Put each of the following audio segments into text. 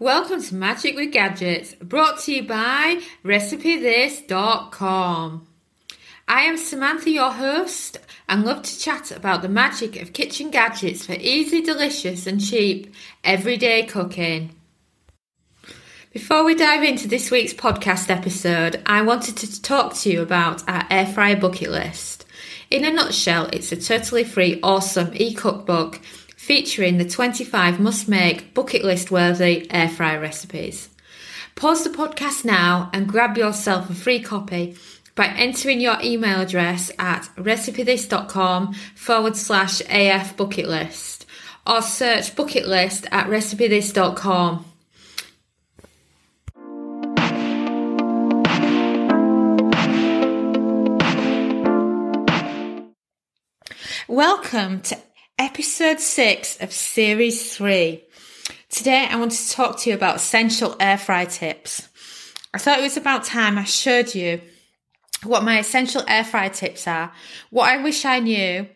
Welcome to Magic with Gadgets, brought to you by RecipeThis.com. I am Samantha, your host, and love to chat about the magic of kitchen gadgets for easy, delicious, and cheap everyday cooking. Before we dive into this week's podcast episode, I wanted to talk to you about our air fryer bucket list. In a nutshell, it's a totally free, awesome e cookbook featuring the 25 must make bucket list worthy air fry recipes. Pause the podcast now and grab yourself a free copy by entering your email address at recipethis.com forward slash AF bucket list or search bucket list at recipethis.com. Welcome to episode six of series three. Today, I want to talk to you about essential air fry tips. I thought it was about time I showed you what my essential air fry tips are, what I wish I knew,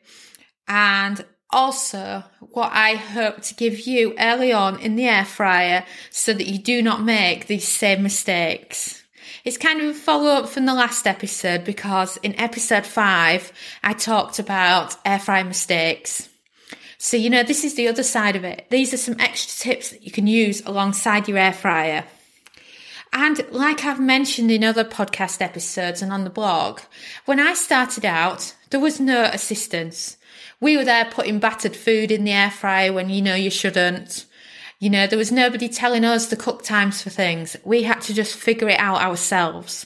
and also what I hope to give you early on in the air fryer so that you do not make these same mistakes. It's kind of a follow up from the last episode because in episode five, I talked about air fry mistakes. So, you know, this is the other side of it. These are some extra tips that you can use alongside your air fryer. And like I've mentioned in other podcast episodes and on the blog, when I started out, there was no assistance. We were there putting battered food in the air fryer when you know you shouldn't. You know, there was nobody telling us the cook times for things. We had to just figure it out ourselves.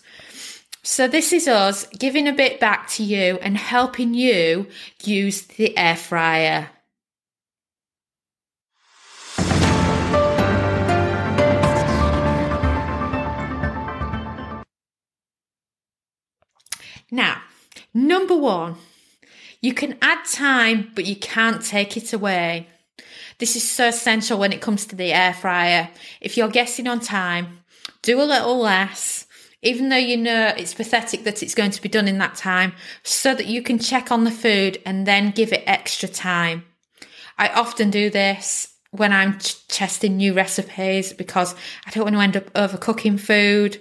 So this is us giving a bit back to you and helping you use the air fryer. Now, number one, you can add time, but you can't take it away. This is so essential when it comes to the air fryer. If you're guessing on time, do a little less, even though you know it's pathetic that it's going to be done in that time, so that you can check on the food and then give it extra time. I often do this when I'm testing new recipes because I don't want to end up overcooking food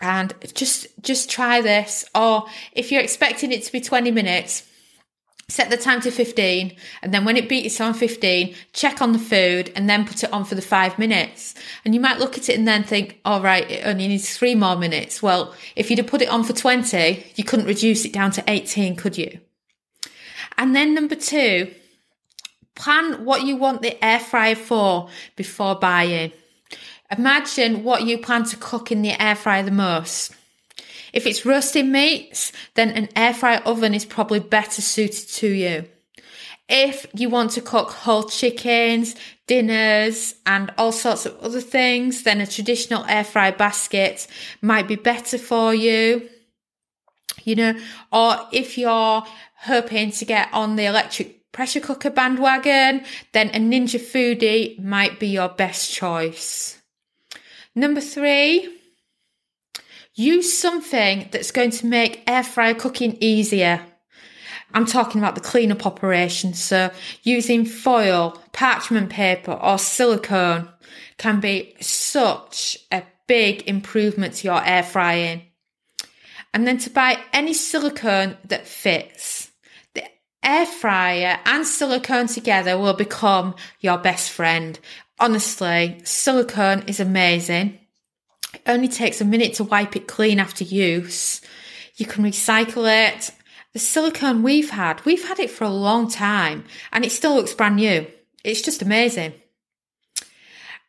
and just just try this or if you're expecting it to be 20 minutes set the time to 15 and then when it beats on 15 check on the food and then put it on for the five minutes. And you might look at it and then think all right it only needs three more minutes. Well if you'd have put it on for 20 you couldn't reduce it down to 18 could you? And then number two plan what you want the air fryer for before buying. Imagine what you plan to cook in the air fryer the most. If it's roasting meats, then an air fryer oven is probably better suited to you. If you want to cook whole chickens, dinners, and all sorts of other things, then a traditional air fry basket might be better for you. You know, or if you're hoping to get on the electric pressure cooker bandwagon, then a Ninja Foodi might be your best choice. Number three, use something that's going to make air fryer cooking easier. I'm talking about the cleanup operation. So using foil, parchment paper or silicone can be such a big improvement to your air frying. And then to buy any silicone that fits. The air fryer and silicone together will become your best friend Honestly, silicone is amazing. Only takes a minute to wipe it clean after use. You can recycle it. The silicone we've had, we've had it for a long time and it still looks brand new. It's just amazing.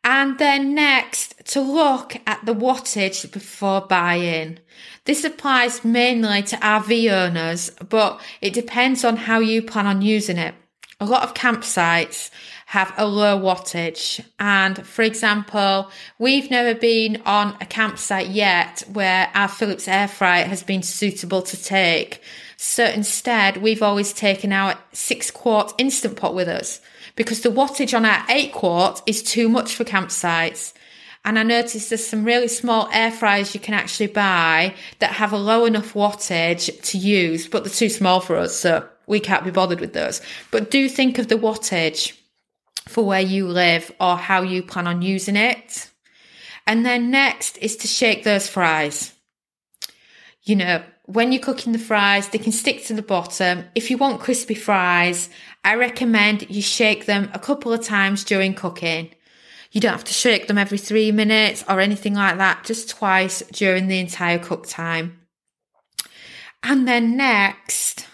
And then next, to look at the wattage before buying. This applies mainly to RV owners, but it depends on how you plan on using it. A lot of campsites have a low wattage. And for example, we've never been on a campsite yet where our Philips air fryer has been suitable to take. So instead, we've always taken our six quart instant pot with us because the wattage on our eight quart is too much for campsites. And I noticed there's some really small air fryers you can actually buy that have a low enough wattage to use, but they're too small for us. So we can't be bothered with those. But do think of the wattage for where you live or how you plan on using it. And then next is to shake those fries. You know, when you're cooking the fries, they can stick to the bottom. If you want crispy fries, I recommend you shake them a couple of times during cooking. You don't have to shake them every three minutes or anything like that, just twice during the entire cook time. And then next,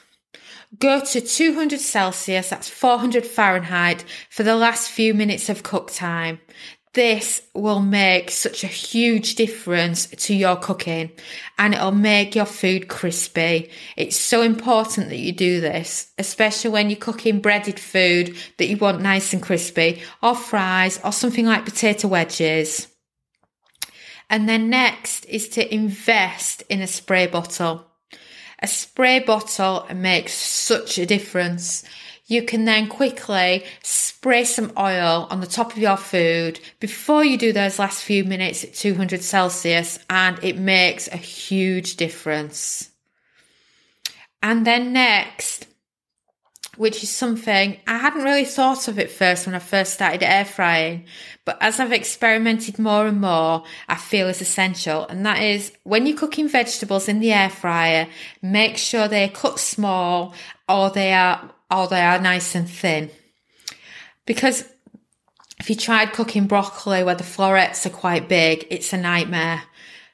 go to 200 Celsius, that's 400 Fahrenheit, for the last few minutes of cook time this will make such a huge difference to your cooking and it'll make your food crispy. It's so important that you do this, especially when you're cooking breaded food that you want nice and crispy or fries or something like potato wedges. And then next is to invest in a spray bottle. A spray bottle makes such a difference. You can then quickly spray some oil on the top of your food before you do those last few minutes at 200 Celsius, and it makes a huge difference. And then next, which is something I hadn't really thought of at first when I first started air frying, but as I've experimented more and more, I feel is essential. And that is when you're cooking vegetables in the air fryer, make sure they're cut small or they are or they are nice and thin. Because if you tried cooking broccoli where the florets are quite big, it's a nightmare.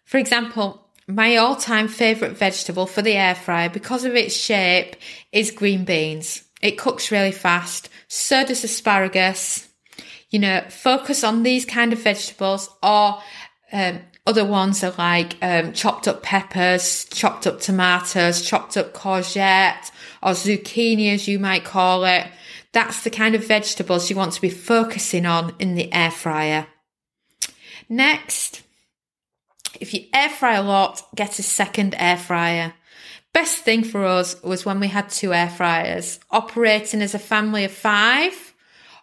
For example, my all time favourite vegetable for the air fryer because of its shape is green beans. It cooks really fast. So does asparagus. You know, focus on these kind of vegetables or um, other ones are like um, chopped up peppers, chopped up tomatoes, chopped up courgette, or zucchini as you might call it. That's the kind of vegetables you want to be focusing on in the air fryer. Next, if you air fry a lot, get a second air fryer. Best thing for us was when we had two air fryers, operating as a family of five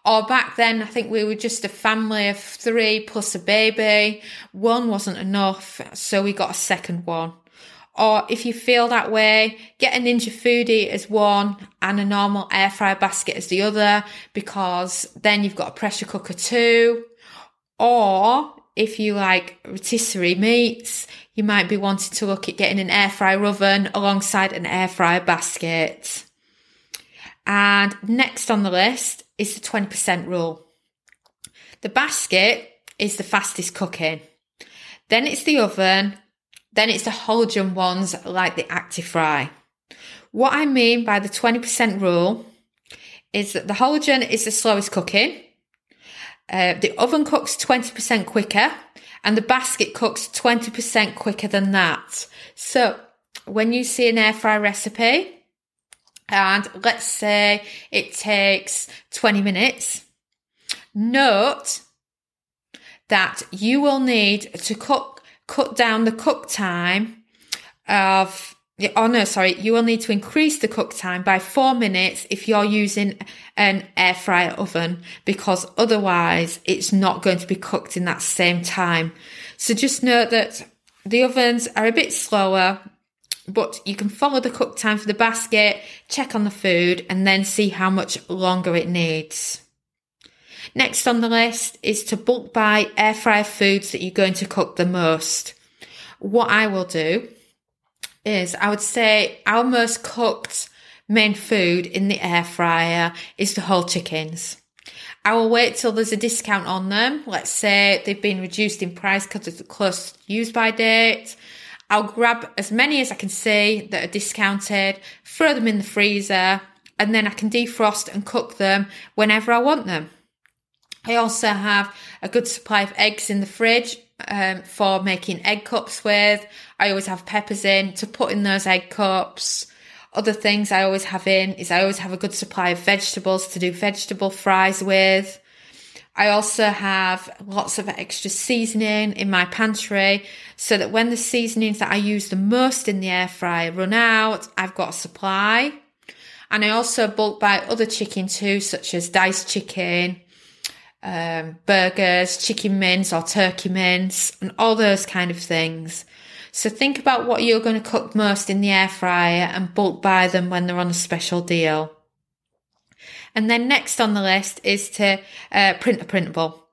or back then, I think we were just a family of three plus a baby. One wasn't enough, so we got a second one. Or if you feel that way, get a Ninja Foodi as one and a normal air fryer basket as the other, because then you've got a pressure cooker too. Or if you like rotisserie meats, you might be wanting to look at getting an air fryer oven alongside an air fryer basket. And next on the list is the 20% rule. The basket is the fastest cooking. Then it's the oven. Then it's the Halogen ones like the Actifry. What I mean by the 20% rule is that the Halogen is the slowest cooking. Uh, the oven cooks 20% quicker and the basket cooks 20% quicker than that. So when you see an air fry recipe, and let's say it takes 20 minutes. Note that you will need to cook, cut down the cook time of, oh no, sorry, you will need to increase the cook time by four minutes if you're using an air fryer oven because otherwise it's not going to be cooked in that same time. So just note that the ovens are a bit slower but you can follow the cook time for the basket, check on the food, and then see how much longer it needs. Next on the list is to bulk buy air fryer foods that you're going to cook the most. What I will do is I would say our most cooked main food in the air fryer is the whole chickens. I will wait till there's a discount on them. Let's say they've been reduced in price because of the close use by date. I'll grab as many as I can see that are discounted, throw them in the freezer, and then I can defrost and cook them whenever I want them. I also have a good supply of eggs in the fridge um, for making egg cups with. I always have peppers in to put in those egg cups. Other things I always have in is I always have a good supply of vegetables to do vegetable fries with. I also have lots of extra seasoning in my pantry so that when the seasonings that I use the most in the air fryer run out, I've got a supply. And I also bulk buy other chicken too, such as diced chicken, um, burgers, chicken mince or turkey mince, and all those kind of things. So think about what you're going to cook most in the air fryer and bulk buy them when they're on a special deal. And then next on the list is to uh, print a printable.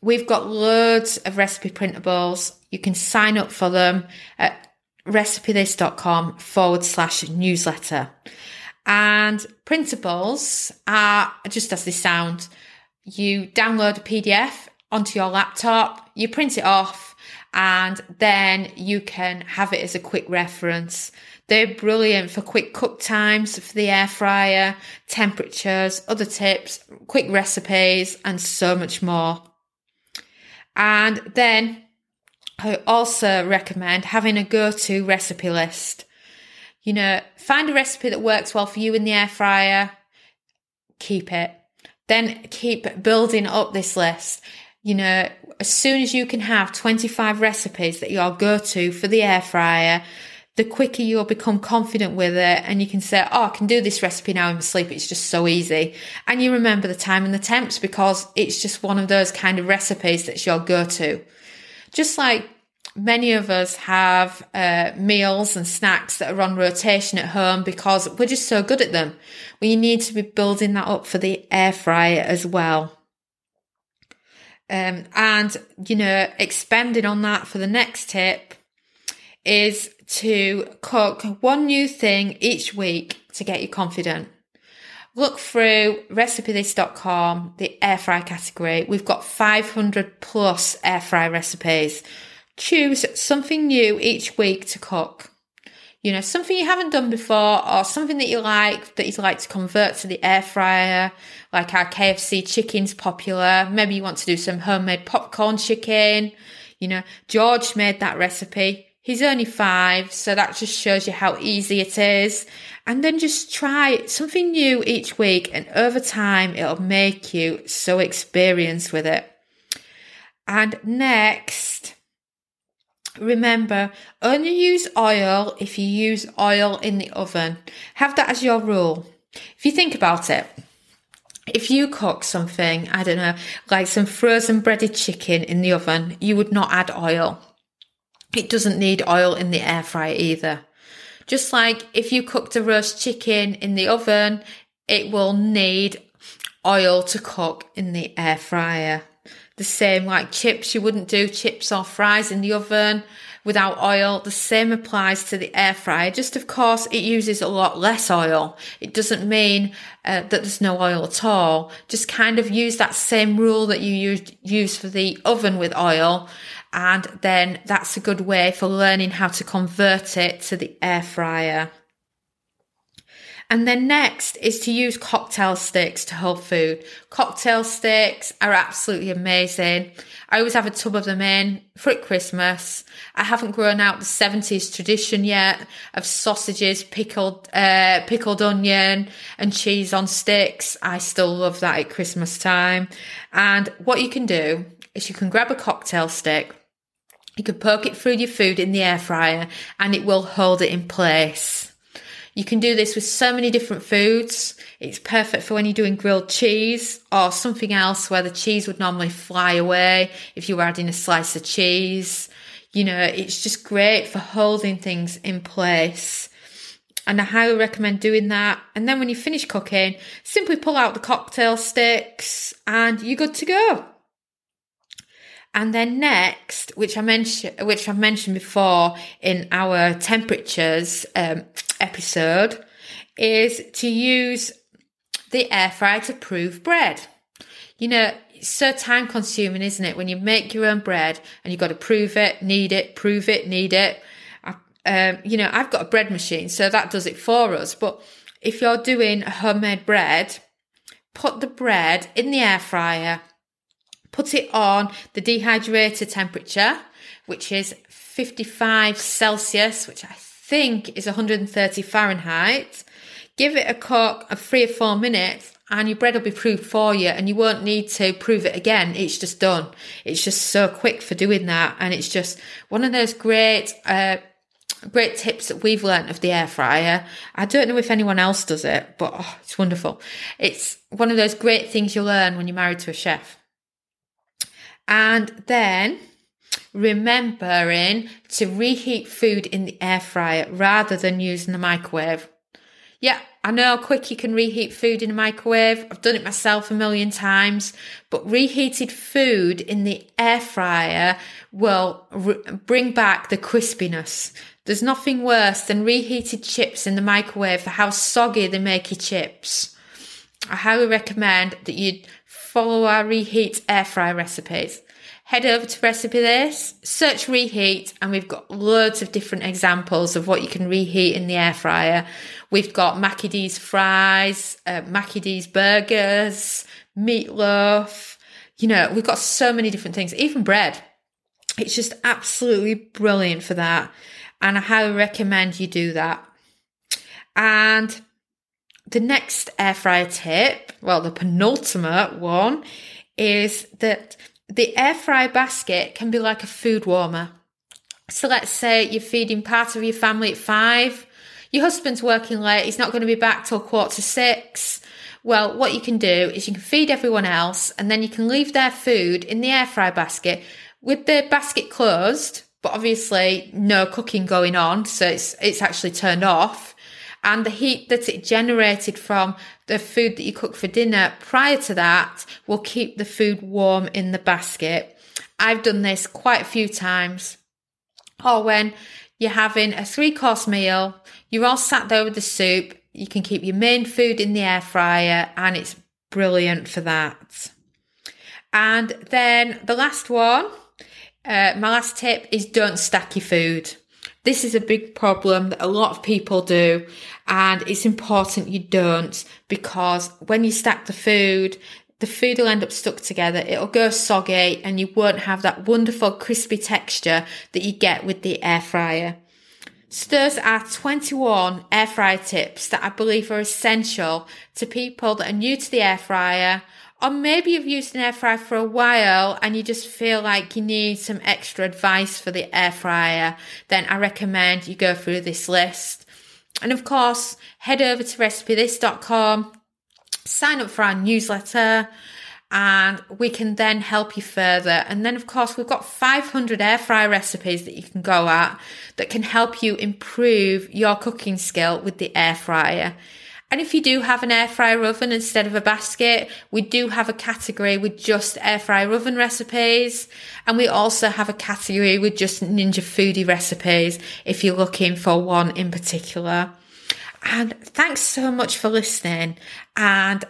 We've got loads of recipe printables. You can sign up for them at recipethis.com forward slash newsletter. And printables are just as they sound. You download a PDF onto your laptop, you print it off, and then you can have it as a quick reference. They're brilliant for quick cook times for the air fryer, temperatures, other tips, quick recipes, and so much more. And then I also recommend having a go to recipe list. You know, find a recipe that works well for you in the air fryer, keep it. Then keep building up this list. You know, as soon as you can have 25 recipes that your go to for the air fryer, the quicker you'll become confident with it and you can say, Oh, I can do this recipe now in sleep. It's just so easy. And you remember the time and the temps because it's just one of those kind of recipes that's your go to. Just like many of us have uh, meals and snacks that are on rotation at home because we're just so good at them. We need to be building that up for the air fryer as well. Um, and, you know, expanding on that for the next tip is to cook one new thing each week to get you confident. Look through recipethis.com, the air fry category. We've got 500 plus air fry recipes. Choose something new each week to cook. You know, something you haven't done before or something that you like that you'd like to convert to the air fryer, like our KFC chicken's popular. Maybe you want to do some homemade popcorn chicken. You know, George made that recipe. He's only five, so that just shows you how easy it is. And then just try something new each week, and over time, it'll make you so experienced with it. And next, Remember, only use oil if you use oil in the oven. Have that as your rule. If you think about it, if you cook something, I don't know, like some frozen breaded chicken in the oven, you would not add oil. It doesn't need oil in the air fryer either. Just like if you cooked a roast chicken in the oven, it will need oil to cook in the air fryer the same like chips. You wouldn't do chips or fries in the oven without oil. The same applies to the air fryer. Just of course, it uses a lot less oil. It doesn't mean uh, that there's no oil at all. Just kind of use that same rule that you use, use for the oven with oil. And then that's a good way for learning how to convert it to the air fryer. And then next is to use cocktail sticks to hold food. Cocktail sticks are absolutely amazing. I always have a tub of them in for Christmas. I haven't grown out the 70s tradition yet of sausages, pickled, uh, pickled onion and cheese on sticks. I still love that at Christmas time. And what you can do is you can grab a cocktail stick. You can poke it through your food in the air fryer and it will hold it in place. You can do this with so many different foods. It's perfect for when you're doing grilled cheese or something else where the cheese would normally fly away if you were adding a slice of cheese. You know, it's just great for holding things in place. And I highly recommend doing that. And then when you finish cooking, simply pull out the cocktail sticks and you're good to go. And then next, which I mentioned, which I've mentioned before in our temperatures um, episode, is to use the air fryer to prove bread. You know, it's so time consuming, isn't it? When you make your own bread and you've got to prove it, knead it, prove it, knead it. Um, you know, I've got a bread machine, so that does it for us. But if you're doing homemade bread, put the bread in the air fryer, put it on the dehydrator temperature, which is 55 Celsius, which I think is 130 Fahrenheit. Give it a cook of three or four minutes and your bread will be proved for you and you won't need to prove it again. It's just done. It's just so quick for doing that. And it's just one of those great, uh, great tips that we've learned of the air fryer. I don't know if anyone else does it, but oh, it's wonderful. It's one of those great things you learn when you're married to a chef. And then remembering to reheat food in the air fryer rather than using the microwave. Yeah, I know how quick you can reheat food in a microwave. I've done it myself a million times, but reheated food in the air fryer will re- bring back the crispiness. There's nothing worse than reheated chips in the microwave for how soggy they make your chips. I highly recommend that you follow our reheat air fry recipes. Head over to Recipe This, search reheat, and we've got loads of different examples of what you can reheat in the air fryer. We've got Mackie D's fries, uh, Mackie D's burgers, meatloaf. You know, we've got so many different things, even bread. It's just absolutely brilliant for that. And I highly recommend you do that. And the next air fryer tip, well, the penultimate one, is that the air fry basket can be like a food warmer. So let's say you're feeding part of your family at five, your husband's working late, he's not going to be back till quarter to six. Well, what you can do is you can feed everyone else and then you can leave their food in the air fry basket with the basket closed but obviously no cooking going on, so it's it's actually turned off. And the heat that it generated from the food that you cook for dinner prior to that will keep the food warm in the basket. I've done this quite a few times. Or when you're having a three course meal, you're all sat there with the soup, you can keep your main food in the air fryer, and it's brilliant for that. And then the last one uh, my last tip is don't stack your food. This is a big problem that a lot of people do, and it's important you don't because when you stack the food, the food will end up stuck together. It'll go soggy and you won't have that wonderful crispy texture that you get with the air fryer. So those are 21 air fryer tips that I believe are essential to people that are new to the air fryer or maybe you've used an air fryer for a while and you just feel like you need some extra advice for the air fryer, then I recommend you go through this list. And of course, head over to recipethis.com, sign up for our newsletter, and we can then help you further. And then, of course, we've got 500 air fryer recipes that you can go at that can help you improve your cooking skill with the air fryer. And if you do have an air fryer oven instead of a basket, we do have a category with just air fryer oven recipes. And we also have a category with just Ninja Foodi recipes if you're looking for one in particular. And thanks so much for listening. And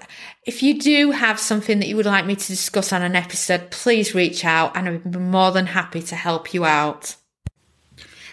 if you do have something that you would like me to discuss on an episode, please reach out and I'd be more than happy to help you out.